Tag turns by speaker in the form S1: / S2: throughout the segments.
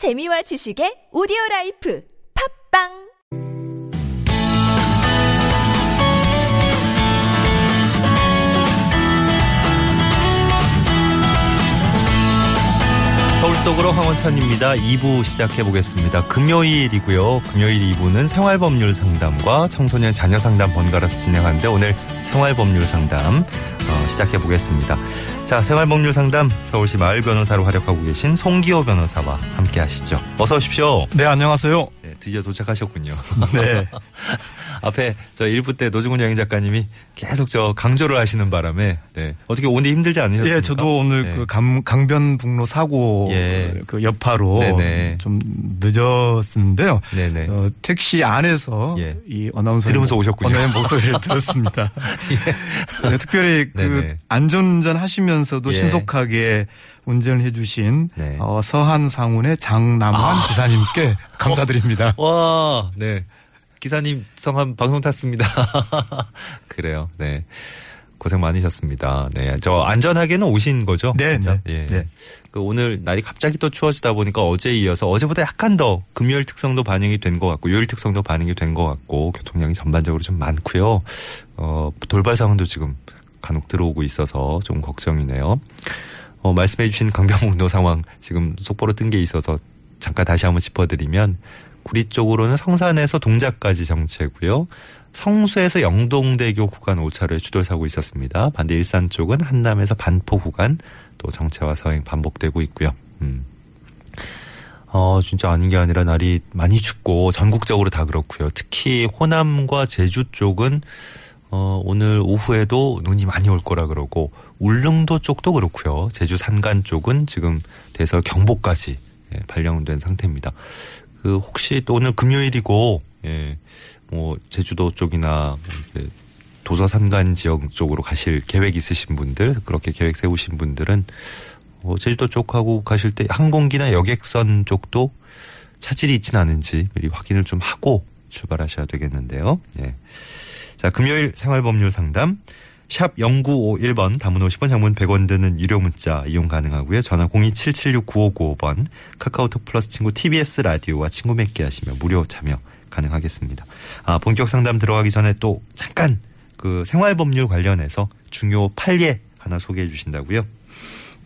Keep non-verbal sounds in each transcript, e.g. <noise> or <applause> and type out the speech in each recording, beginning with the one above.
S1: 재미와 지식의 오디오 라이프. 팟빵
S2: 속으로 황원찬입니다. 2부 시작해 보겠습니다. 금요일이고요. 금요일 2부는 생활법률 상담과 청소년 자녀 상담 번갈아서 진행하는데 오늘 생활법률 상담 어, 시작해 보겠습니다. 자, 생활법률 상담 서울시 마을 변호사로 활약하고 계신 송기호 변호사와 함께 하시죠. 어서 오십시오.
S3: 네, 안녕하세요.
S2: 네, 드디어 도착하셨군요. <laughs>
S3: 네. <laughs>
S2: 앞에 저 1부 때 노중훈 여행 작가님이 계속 저 강조를 하시는 바람에 네. 어떻게 오늘 힘들지 않으셨습니까?
S3: 예, 저도 오늘
S2: 네.
S3: 그 강, 강변북로 사고
S2: 예.
S3: 그 여파로
S2: 네네.
S3: 좀 늦었는데요.
S2: 네네.
S3: 어, 택시 안에서
S2: 예.
S3: 이 어나운서
S2: 들으면서 오셨군요.
S3: 언어의 목소리를 <laughs> 들었습니다. 네, 특별히 그. 안전운전 하시면서도
S2: 예.
S3: 신속하게 운전을 해주신
S2: 네.
S3: 어, 서한 상운의 장남환 기사님께 <laughs> 감사드립니다.
S2: 와, 네. 기사님 성함 방송 탔습니다. <laughs> 그래요. 네. 고생 많으셨습니다. 네. 저 안전하게는 오신 거죠?
S3: 네? 네,
S2: 예.
S3: 네.
S2: 그 오늘 날이 갑자기 또 추워지다 보니까 어제에 이어서 어제보다 약간 더 금요일 특성도 반영이 된 것 같고 요일 특성도 반영이 된 것 같고 교통량이 전반적으로 좀 많고요. 어, 돌발 상황도 지금 간혹 들어오고 있어서 좀 걱정이네요. 어, 말씀해 주신 강변북로 상황 지금 속보로 뜬 게 있어서 잠깐 다시 한번 짚어드리면 구리 쪽으로는 성산에서 동작까지 정체고요. 성수에서 영동대교 구간 5차로에 추돌사고 있었습니다. 반대 일산 쪽은 한남에서 반포 구간 또 정체와 서행 반복되고 있고요. 음. 어, 진짜 아닌 게 아니라 날이 많이 춥고 전국적으로 다 그렇고요. 특히 호남과 제주 쪽은 어, 오늘 오후에도 눈이 많이 올 거라 그러고 울릉도 쪽도 그렇고요. 제주 산간 쪽은 지금 돼서 경보까지 예, 발령된 상태입니다. 그 혹시 또 오늘 금요일이고 예, 뭐 제주도 쪽이나 뭐 도서 산간 지역 쪽으로 가실 계획 있으신 분들 그렇게 계획 세우신 분들은 어, 제주도 쪽하고 가실 때 항공기나 여객선 쪽도 차질이 있진 않은지 미리 확인을 좀 하고 출발하셔야 되겠는데요. 예. 자, 금요일 생활법률 상담. 샵 0951번 담은 50원 장문 100원 드는 유료 문자 이용 가능하고요. 전화 027769595번 카카오톡 플러스 친구 TBS 라디오와 친구 맺기 하시면 무료 참여 가능하겠습니다. 아, 본격 상담 들어가기 전에 또 잠깐 그 생활 법률 관련해서 중요 판례 하나 소개해 주신다고요.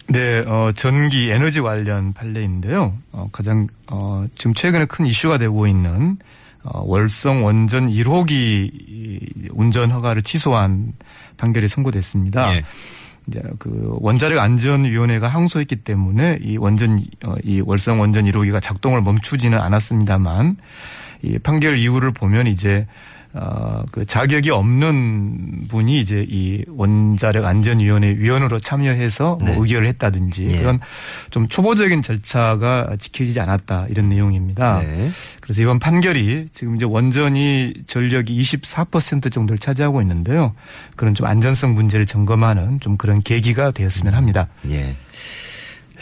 S3: 네, 어, 전기 에너지 관련 판례인데요. 어, 가장, 어, 지금 최근에 큰 이슈가 되고 있는, 어, 월성 원전 1호기 운전 허가를 취소한 판결이 선고됐습니다.
S2: 예.
S3: 이제 그 원자력 안전위원회가 항소했기 때문에 이 원전, 어, 이 월성 원전 1호기가 작동을 멈추지는 않았습니다만 이 판결 이유를 보면 이제 어, 그 자격이 없는 분이 이제 이 원자력 안전위원회 위원으로 참여해서 뭐
S2: 네.
S3: 의결을 했다든지
S2: 예.
S3: 그런 좀 초보적인 절차가 지켜지지 않았다 이런 내용입니다.
S2: 네.
S3: 그래서 이번 판결이 지금 이제 원전이 전력이 24% 정도를 차지하고 있는데요. 그런 좀 안전성 문제를 점검하는 좀 그런 계기가 되었으면 합니다.
S2: 예.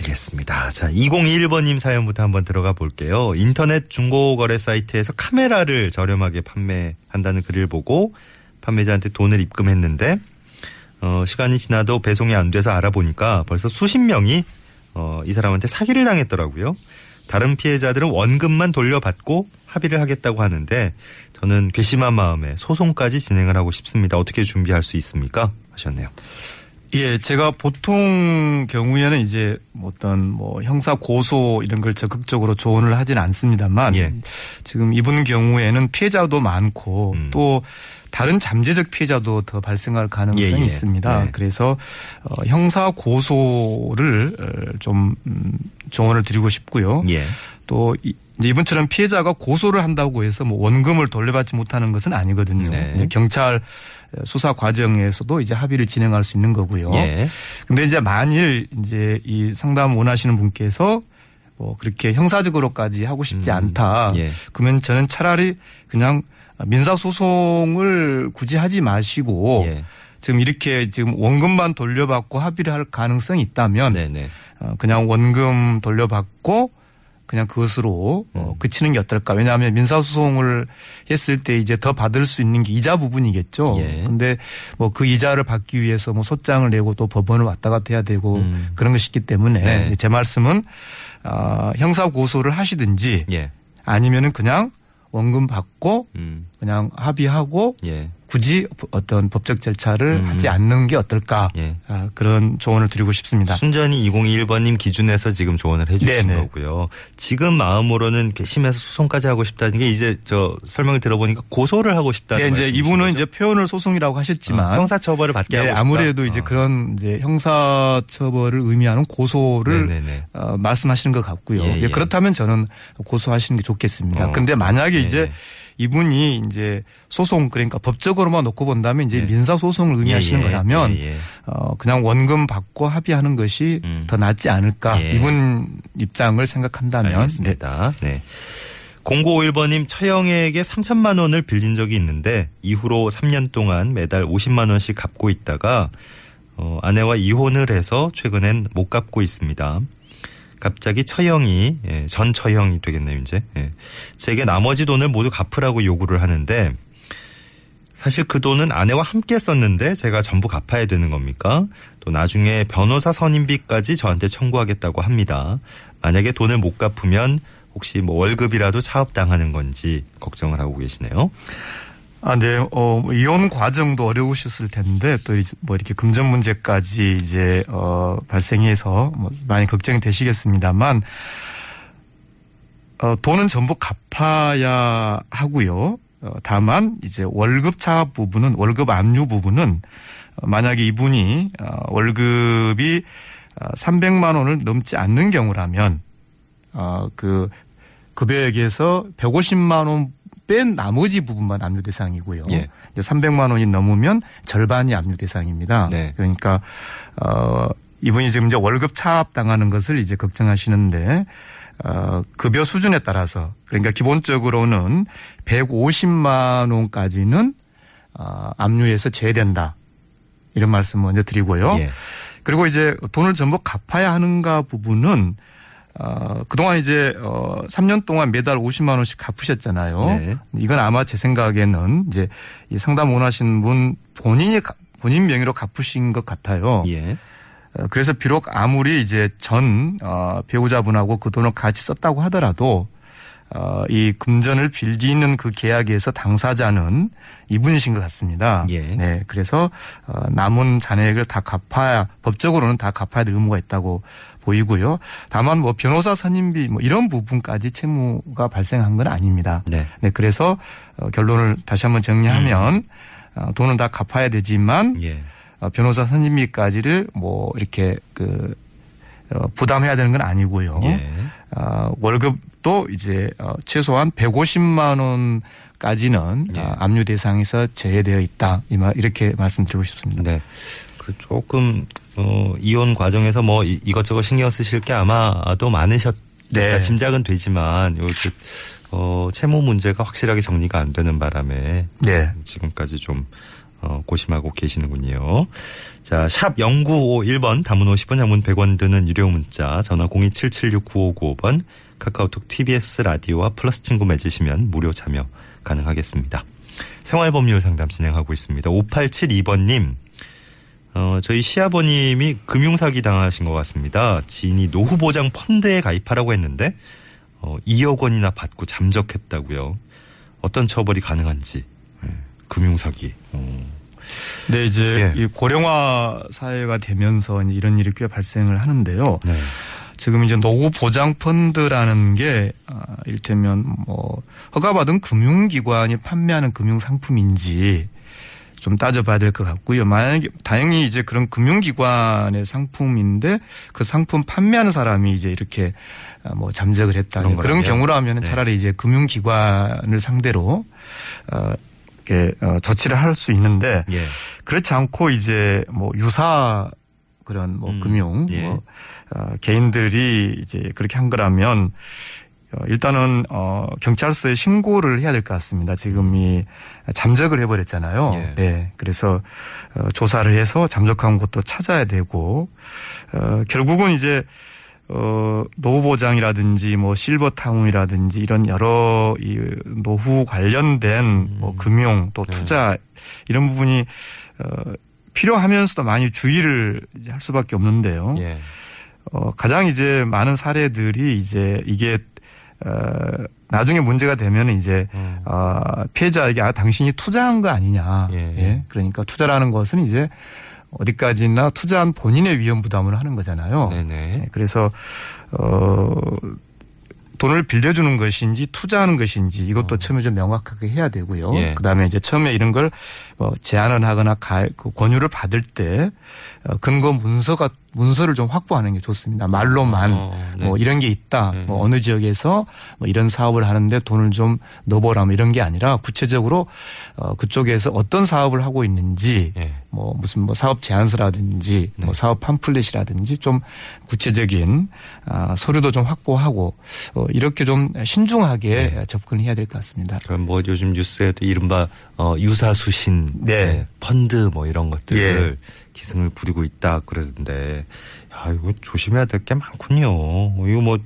S2: 알겠습니다. 자, 2021번님 사연부터 한번 들어가 볼게요. 인터넷 중고거래 사이트에서 카메라를 저렴하게 판매한다는 글을 보고 판매자한테 돈을 입금했는데, 어, 시간이 지나도 배송이 안 돼서 알아보니까 벌써 수십 명이, 어, 이 사람한테 사기를 당했더라고요. 다른 피해자들은 원금만 돌려받고 합의를 하겠다고 하는데, 저는 괘씸한 마음에 소송까지 진행을 하고 싶습니다. 어떻게 준비할 수 있습니까? 하셨네요.
S3: 예, 제가 보통 경우에는 이제 뭐 어떤 뭐 형사 고소 이런 걸 적극적으로 조언을 하지는 않습니다만
S2: 예.
S3: 지금 이분 경우에는 피해자도 많고
S2: 음.
S3: 또 다른 잠재적 피해자도 더 발생할 가능성이
S2: 예, 예.
S3: 있습니다.
S2: 네.
S3: 그래서 어, 형사 고소를 어, 좀 음, 조언을 드리고 싶고요.
S2: 예.
S3: 또 이- 이분처럼 피해자가 고소를 한다고 해서 뭐 원금을 돌려받지 못하는 것은 아니거든요.
S2: 네.
S3: 경찰 수사 과정에서도 이제 합의를 진행할 수 있는 거고요.
S2: 예.
S3: 근데 이제 만일 이제 이 상담 원하시는 분께서 뭐 그렇게 형사적으로까지 하고 싶지
S2: 음,
S3: 않다.
S2: 예.
S3: 그러면 저는 차라리 그냥 민사 소송을 굳이 하지 마시고
S2: 예.
S3: 지금 이렇게 지금 원금만 돌려받고 합의를 할 가능성이 있다면
S2: 네네.
S3: 어, 그냥 원금 돌려받고 그냥 그것으로 어, 그치는 게 어떨까. 왜냐하면 민사소송을 했을 때 이제 더 받을 수 있는 게 이자 부분이겠죠.
S2: 예.
S3: 근데 뭐 그 이자를 받기 위해서 뭐 소장을 내고 또 법원을 왔다 갔다 해야 되고
S2: 음.
S3: 그런 것이 있기 때문에
S2: 네.
S3: 제 말씀은 아, 형사 고소를 하시든지
S2: 예.
S3: 아니면은 그냥 원금 받고
S2: 음.
S3: 그냥 합의하고
S2: 예.
S3: 굳이 어떤 법적 절차를
S2: 음.
S3: 하지 않는 게 어떨까
S2: 예.
S3: 아, 그런 조언을 드리고 싶습니다.
S2: 순전히 2021번님 기준에서 지금 조언을 해주신
S3: 네네.
S2: 거고요. 지금 마음으로는 괘씸해서 소송까지 하고 싶다는 게 이제 저 설명을 들어보니까 고소를 하고 싶다는
S3: 네, 이제 이분은
S2: 거죠?
S3: 이제 표현을 소송이라고 하셨지만
S2: 어, 형사처벌을 받게
S3: 네,
S2: 하고 싶다.
S3: 아무래도 이제
S2: 어.
S3: 그런 이제 형사처벌을 의미하는 고소를
S2: 네네네.
S3: 어, 말씀하시는 것 같고요.
S2: 예,
S3: 예,
S2: 예.
S3: 그렇다면 저는 고소하시는 게 좋겠습니다.
S2: 어.
S3: 그런데 만약에
S2: 예,
S3: 이제
S2: 예.
S3: 이분이 이제 소송 그러니까 법적으로만 놓고 본다면 이제
S2: 예.
S3: 민사 소송을 의미하시는
S2: 예, 예.
S3: 거라면
S2: 예, 예.
S3: 어 그냥 원금 받고 합의하는 것이
S2: 음.
S3: 더 낫지 않을까
S2: 예.
S3: 이분 입장을 생각한다면 네.
S2: 알겠습니다. 네. 0951번님 처형에게 3천만 원을 빌린 적이 있는데 이후로 3년 동안 매달 50만 원씩 갚고 있다가 어, 아내와 이혼을 해서 최근엔 못 갚고 있습니다. 갑자기 처형이 예, 전 처형이 되겠네요 이제 예. 제게 나머지 돈을 모두 갚으라고 요구를 하는데 사실 그 돈은 아내와 함께 썼는데 제가 전부 갚아야 되는 겁니까? 또 나중에 변호사 선임비까지 저한테 청구하겠다고 합니다. 만약에 돈을 못 갚으면 혹시 뭐 월급이라도 차업당하는 건지 걱정을 하고 계시네요.
S3: 아, 네. 어, 뭐 이혼 과정도 어려우셨을 텐데 또 이제 뭐 이렇게 금전 문제까지 이제 어 발생해서 뭐 많이 걱정이 되시겠습니다만 어 돈은 전부 갚아야 하고요. 어 다만 이제 월급 차압 부분은 월급 압류 부분은 어, 만약에 이분이 어 월급이 어 300만 원을 넘지 않는 경우라면 어 그 급여액에서 150만 원 뺀 나머지 부분만 압류 대상이고요.
S2: 예.
S3: 이제 300만 원이 넘으면 절반이 압류 대상입니다.
S2: 네.
S3: 그러니까 어 이분이 지금 이제 월급 차압 당하는 것을 이제 걱정하시는데 어 급여 수준에 따라서 그러니까 기본적으로는 150만 원까지는 어 압류에서 제외된다. 이런 말씀 먼저 드리고요.
S2: 예.
S3: 그리고 이제 돈을 전부 갚아야 하는가 부분은 어, 그동안 이제, 어, 3년 동안 매달 50만 원씩 갚으셨잖아요.
S2: 네.
S3: 이건 아마 제 생각에는 이제 이 상담 원하신 분 본인이, 가- 본인 명의로 갚으신 것 같아요.
S2: 예.
S3: 어, 그래서 비록 아무리 이제 전, 어, 배우자분하고 그 돈을 같이 썼다고 하더라도 어, 이 금전을 빌리는 그 계약에서 당사자는 이분이신 것 같습니다.
S2: 예.
S3: 네. 그래서 어, 남은 잔액을 다 갚아야 법적으로는 다 갚아야 될 의무가 있다고 보이고요. 다만 뭐 변호사 선임비 뭐 이런 부분까지 채무가 발생한 건 아닙니다.
S2: 네.
S3: 네. 그래서 어, 결론을 다시 한번 정리하면 어, 돈은 다 갚아야 되지만
S2: 예.
S3: 어, 변호사 선임비까지를 뭐 이렇게 그 어, 부담해야 되는 건 아니고요.
S2: 예.
S3: 어, 월급도 이제 어, 최소한 150만 원 까지는
S2: 예.
S3: 어, 압류 대상에서 제외되어 있다. 이말 이렇게 말씀드리고 싶습니다.
S2: 네. 그 조금 어 이혼 과정에서 뭐 이- 이것저것 신경 쓰실 게 아마도 많으셨다
S3: 네.
S2: 짐작은 되지만 요 어, 채무 문제가 확실하게 정리가 안 되는 바람에
S3: 네.
S2: 지금까지 좀 어, 고심하고 계시는군요. 자, 샵 0951번 담은 50원 장문 100원 드는 유료 문자 전화 027769595번 카카오톡 TBS 라디오와 플러스 친구 맺으시면 무료 참여 가능하겠습니다. 생활법률 상담 진행하고 있습니다. 5872번님 어, 저희 시아버님이 금융사기 당하신 것 같습니다. 지인이 노후보장 펀드에 가입하라고 했는데, 어, 2억 원이나 받고 잠적했다고요. 어떤 처벌이 가능한지. 예, 금융사기. 어,
S3: 네, 이제
S2: 예.
S3: 이 고령화 사회가 되면서 이런 일이 꽤 발생을 하는데요.
S2: 네.
S3: 지금 이제 노후 보장 펀드라는 게 아, 이를테면 뭐 허가받은 금융기관이 판매하는 금융 상품인지 좀 따져봐야 될 것 같고요. 만약에 다행히 이제 그런 금융기관의 상품인데 그 상품 판매하는 사람이 이제 이렇게 아, 뭐 잠적을 했다.
S2: 그런
S3: 그런? 경우라면
S2: 네.
S3: 차라리 이제 금융기관을 상대로 어 이렇게 어, 조치를 할 수 있는데
S2: 예.
S3: 그렇지 않고 이제 뭐 유사 그런 뭐
S2: 음,
S3: 금융
S2: 예.
S3: 뭐 어, 개인들이 이제 그렇게 한 거라면 어, 일단은 어 경찰서에 신고를 해야 될 것 같습니다. 지금 이 잠적을 해버렸잖아요.
S2: 예.
S3: 네, 그래서 어, 조사를 해서 잠적한 곳도 찾아야 되고 어, 결국은 이제 어, 노후보장이라든지 뭐 실버타운이라든지 이런 여러 이 노후 관련된 뭐 금융 또 투자 이런 부분이 어, 필요하면서도 많이 주의를 이제 할 수밖에 없는데요.
S2: 예.
S3: 어, 가장 이제 많은 사례들이 이제 이게 어, 나중에 문제가 되면 이제
S2: 음.
S3: 어, 피해자에게 아 당신이 투자한 거 아니냐.
S2: 예.
S3: 예. 그러니까 투자라는 것은 이제 어디까지나 투자한 본인의 위험 부담을 하는 거잖아요.
S2: 네네.
S3: 예, 그래서 어 돈을 빌려주는 것인지 투자하는 것인지 이것도 처음에 좀 명확하게 해야 되고요.
S2: 어. 예.
S3: 그다음에 이제 처음에 이런 걸 뭐 제안을 하거나 가, 그 권유를 받을 때 어, 근거 문서가 문서를 좀 확보하는 게 좋습니다. 말로만
S2: 어, 네.
S3: 뭐 이런 게 있다.
S2: 네.
S3: 뭐 어느 지역에서 뭐 이런 사업을 하는데 돈을 좀 넣어보라 뭐 이런 게 아니라 구체적으로 어 그쪽에서 어떤 사업을 하고 있는지
S2: 예.
S3: 뭐 무슨 뭐 사업 제안서라든지
S2: 네.
S3: 뭐 사업 팜플렛이라든지 좀 구체적인 아, 서류도 좀 확보하고 어, 이렇게 좀 신중하게
S2: 네.
S3: 접근해야 될 것 같습니다.
S2: 그럼 뭐 요즘 뉴스에도 이른바 어, 유사수신,
S3: 네.
S2: 펀드 뭐 이런 것들을
S3: 예.
S2: 기승을 부리고 있다 그러던데, 야 이거 조심해야 될 게 많군요. 이거 뭐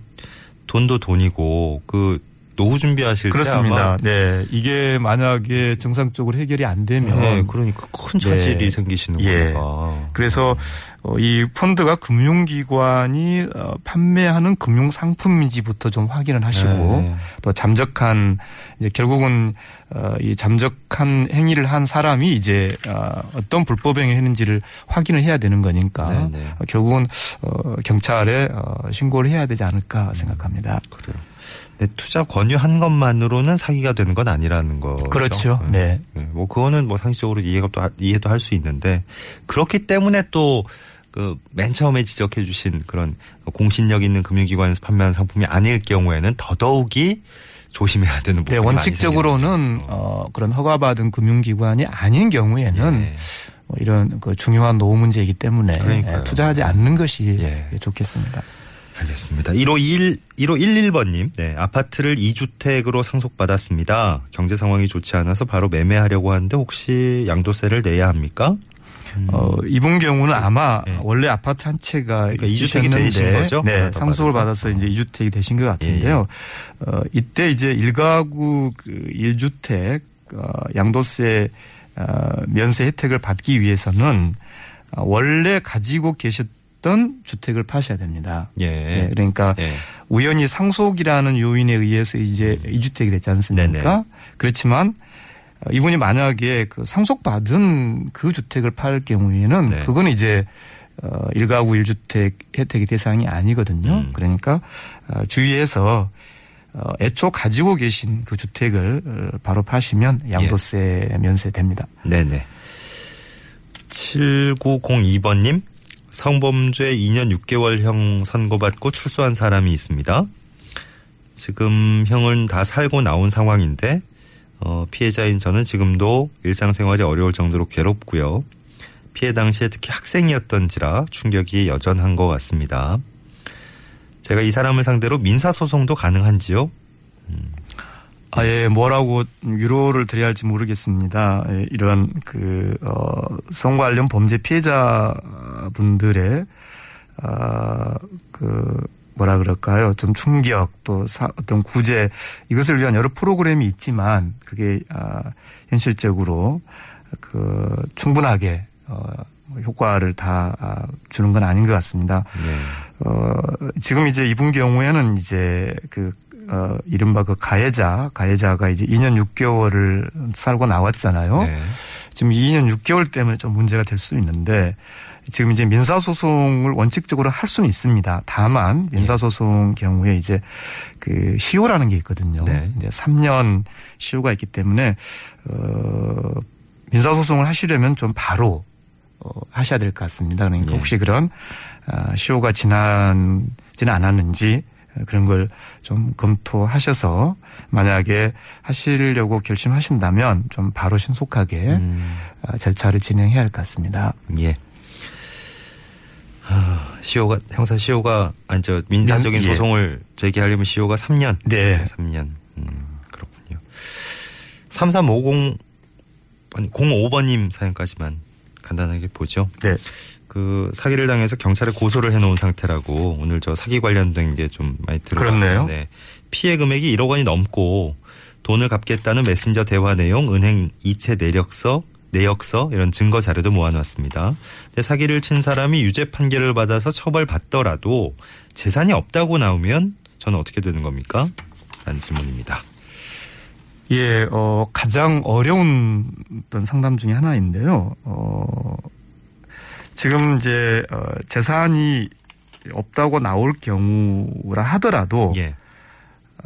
S2: 돈도 돈이고 그 노후 준비하실 때
S3: 그렇습니다.
S2: 아마
S3: 네. 이게 만약에 정상적으로 해결이 안 되면
S2: 네, 그러니까 큰 차질이
S3: 네.
S2: 생기시는
S3: 예.
S2: 거니까.
S3: 그래서 어, 이 펀드가 금융기관이 어, 판매하는 금융 상품인지부터 좀 확인을 하시고
S2: 네.
S3: 또 잠적한 이제 결국은 어, 이 잠적한 행위를 한 사람이 이제 어, 어떤 불법 행위를 했는지를 확인을 해야 되는 거니까
S2: 네, 네.
S3: 어, 결국은 어, 경찰에 어, 신고를 해야 되지 않을까 생각합니다.
S2: 그래요. 근데 투자 권유한 것만으로는 사기가 되는 건 아니라는 거.
S3: 그렇죠. 네.
S2: 뭐 그거는 뭐 상식적으로 이해가 또 하- 이해도 할 수 있는데 그렇기 때문에 또 그맨 처음에 지적해 주신 그런 공신력 있는 금융기관에서 판매하는 상품이 아닐 경우에는 더더욱이 조심해야 되는 부분이
S3: 네, 원칙적으로는
S2: 거죠.
S3: 어, 그런 허가받은 금융기관이 아닌 경우에는
S2: 예.
S3: 뭐 이런 그 중요한 노후 문제이기 때문에
S2: 그러니까요.
S3: 예, 투자하지 않는 것이
S2: 예.
S3: 좋겠습니다.
S2: 알겠습니다. 1511, 1511번님, 네, 아파트를 2주택으로 상속받았습니다. 경제 상황이 좋지 않아서 바로 매매하려고 하는데 혹시 양도세를 내야 합니까?
S3: 어, 이분 경우는 아마
S2: 예.
S3: 원래 아파트 한 채가
S2: 그러니까 이주택이
S3: 있으셨는데
S2: 되신 거죠?
S3: 네, 상속을
S2: 받아서.
S3: 받아서 이제 이주택이 되신 것 같은데요. 어, 이때 이제 일가구 그 1주택 어, 양도세 어, 면세 혜택을 받기 위해서는 어, 원래 가지고 계셨던 주택을 파셔야 됩니다.
S2: 예.
S3: 네, 그러니까
S2: 예.
S3: 우연히 상속이라는 요인에 의해서 이제 이주택이 됐지 않습니까?
S2: 네네.
S3: 그렇지만 어, 이분이 만약에 그 상속받은 그 주택을 팔 경우에는
S2: 네.
S3: 그건 이제 어, 일가구 일주택 혜택의 대상이 아니거든요.
S2: 음.
S3: 그러니까 어, 주의해서 어, 애초 가지고 계신 그 주택을 어, 바로 파시면
S2: 예.
S3: 양도세 면세됩니다.
S2: 네네. 7902번님, 성범죄 2년 6개월형 선고받고 출소한 사람이 있습니다. 지금 형은 다 살고 나온 상황인데, 어, 피해자인 저는 지금도 일상생활이 어려울 정도로 괴롭고요. 피해 당시에 특히 학생이었던지라 충격이 여전한 것 같습니다. 제가 이 사람을 상대로 민사소송도 가능한지요?
S3: 아예 뭐라고 위로를 드려야 할지 모르겠습니다. 예, 이런 그 어, 성 관련 범죄 피해자 분들의 아그 뭐라 그럴까요? 좀 충격 또 사, 어떤 구제 이것을 위한 여러 프로그램이 있지만 그게 아 현실적으로 그 충분하게 어 효과를 다 아, 주는 건 아닌 것 같습니다.
S2: 네.
S3: 어, 지금 이제 이분 경우에는 이제 그, 어, 이른바 그 가해자, 가해자가 이제 2년 6개월을 살고 나왔잖아요.
S2: 네.
S3: 지금 2년 6개월 때문에 좀 문제가 될 수 있는데 지금 이제 민사소송을 원칙적으로 할 수는 있습니다. 다만 민사소송 경우에 이제 그 시효라는 게 있거든요.
S2: 네.
S3: 이제 3년 시효가 있기 때문에 어 민사소송을 하시려면 좀 바로 어 하셔야 될 것 같습니다. 그러니까
S2: 예.
S3: 혹시 그런 아, 시효가 지난지는 않았는지 그런 걸 좀 검토하셔서 만약에 하시려고 결심하신다면 좀 바로 신속하게
S2: 음.
S3: 아, 절차를 진행해야 할 것 같습니다.
S2: 예. 하, 시효가 형사 시효가 아니 저 민사적인
S3: 예.
S2: 소송을 제기하려면 시효가 3년.
S3: 네.
S2: 3년. 음, 그렇군요. 3350 아니 05번 님 사연까지만 간단하게 보죠.
S3: 네.
S2: 그 사기를 당해서 경찰에 고소를 해놓은 상태라고 오늘 저 사기 관련된 게 좀 많이 들어갔네요. 네. 피해 금액이 1억 원이 넘고 돈을 갚겠다는 메신저 대화 내용, 은행 이체 내력서, 내역서 이런 증거 자료도 모아놨습니다. 근데 사기를 친 사람이 유죄 판결을 받아서 처벌받더라도 재산이 없다고 나오면 저는 어떻게 되는 겁니까? 라는 질문입니다.
S3: 예, 어, 가장 어려운 어떤 상담 중에 하나인데요. 어, 지금 이제, 어, 재산이 없다고 나올 경우라 하더라도,
S2: 예.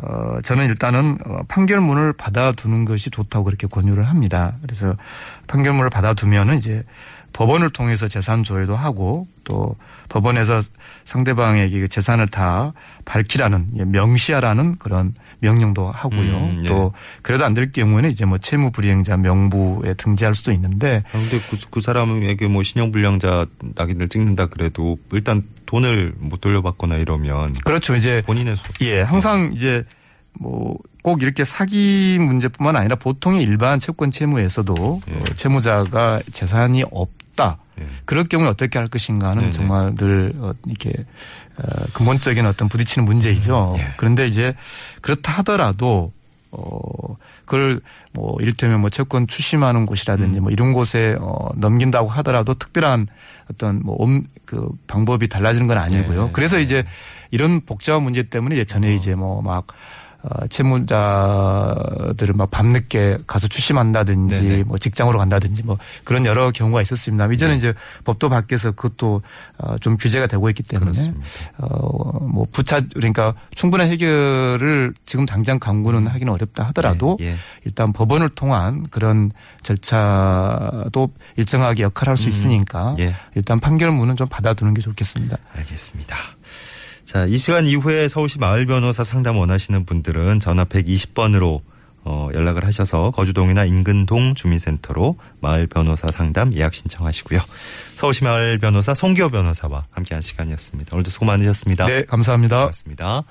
S3: 어, 저는 일단은 어, 판결문을 받아두는 것이 좋다고 그렇게 권유를 합니다. 그래서 판결문을 받아두면은 이제 법원을 통해서 재산 조회도 하고 또 법원에서 상대방에게 그 재산을 다 밝히라는 예, 명시하라는 그런 명령도 하고요.
S2: 음, 예.
S3: 또 그래도 안 될 경우에는 이제 뭐 채무 불이행자 명부에 등재할 수도 있는데
S2: 그런데 그, 그 사람에게 뭐 신용 불량자 낙인을 찍는다 그래도 일단 돈을 못 돌려받거나 이러면
S3: 그렇죠. 이제
S2: 본인의 소...
S3: 예, 항상 이제 뭐 꼭 이렇게 사기 문제뿐만 아니라 보통의 일반 채권 채무에서도
S2: 예.
S3: 어, 채무자가 재산이 없다.
S2: 예.
S3: 그럴 경우에 어떻게 할 것인가는
S2: 네네.
S3: 정말 늘 어, 이렇게 어, 근본적인 어떤 부딪히는 문제이죠.
S2: 예.
S3: 그런데 이제 그렇다 하더라도 어 그걸 뭐 이를테면 뭐 채권 추심하는 곳이라든지
S2: 음.
S3: 뭐 이런 곳에 어 넘긴다고 하더라도 특별한 어떤 뭐그 방법이 달라지는 건 아니고요.
S2: 네.
S3: 그래서 이제 이런 복잡한 문제 때문에 예전에 이제 뭐 막 어, 채무자들을 막 밤늦게 가서 추심한다든지
S2: 네네.
S3: 뭐 직장으로 간다든지 뭐 그런 여러 경우가 있었습니다. 이제는
S2: 네.
S3: 이제 법도 밖에서 그것도 어, 좀 규제가 되고 있기 때문에
S2: 그렇습니다.
S3: 어 뭐 부차 그러니까 충분한 해결을 지금 당장 강구는 하기는 어렵다 하더라도
S2: 예, 예.
S3: 일단 법원을 통한 그런 절차도 일정하게 역할할 수 있으니까
S2: 예.
S3: 일단 판결문은 좀 받아두는 게 좋겠습니다.
S2: 알겠습니다. 자, 이 시간 이후에 서울시 마을 변호사 상담 원하시는 분들은 전화 120번으로 어, 연락을 하셔서 거주동이나 인근동 주민센터로 마을 변호사 상담 예약 신청하시고요. 서울시 마을 변호사 송기호 변호사와 함께한 시간이었습니다. 오늘도 수고 많으셨습니다.
S3: 네, 감사합니다.
S2: 고맙습니다.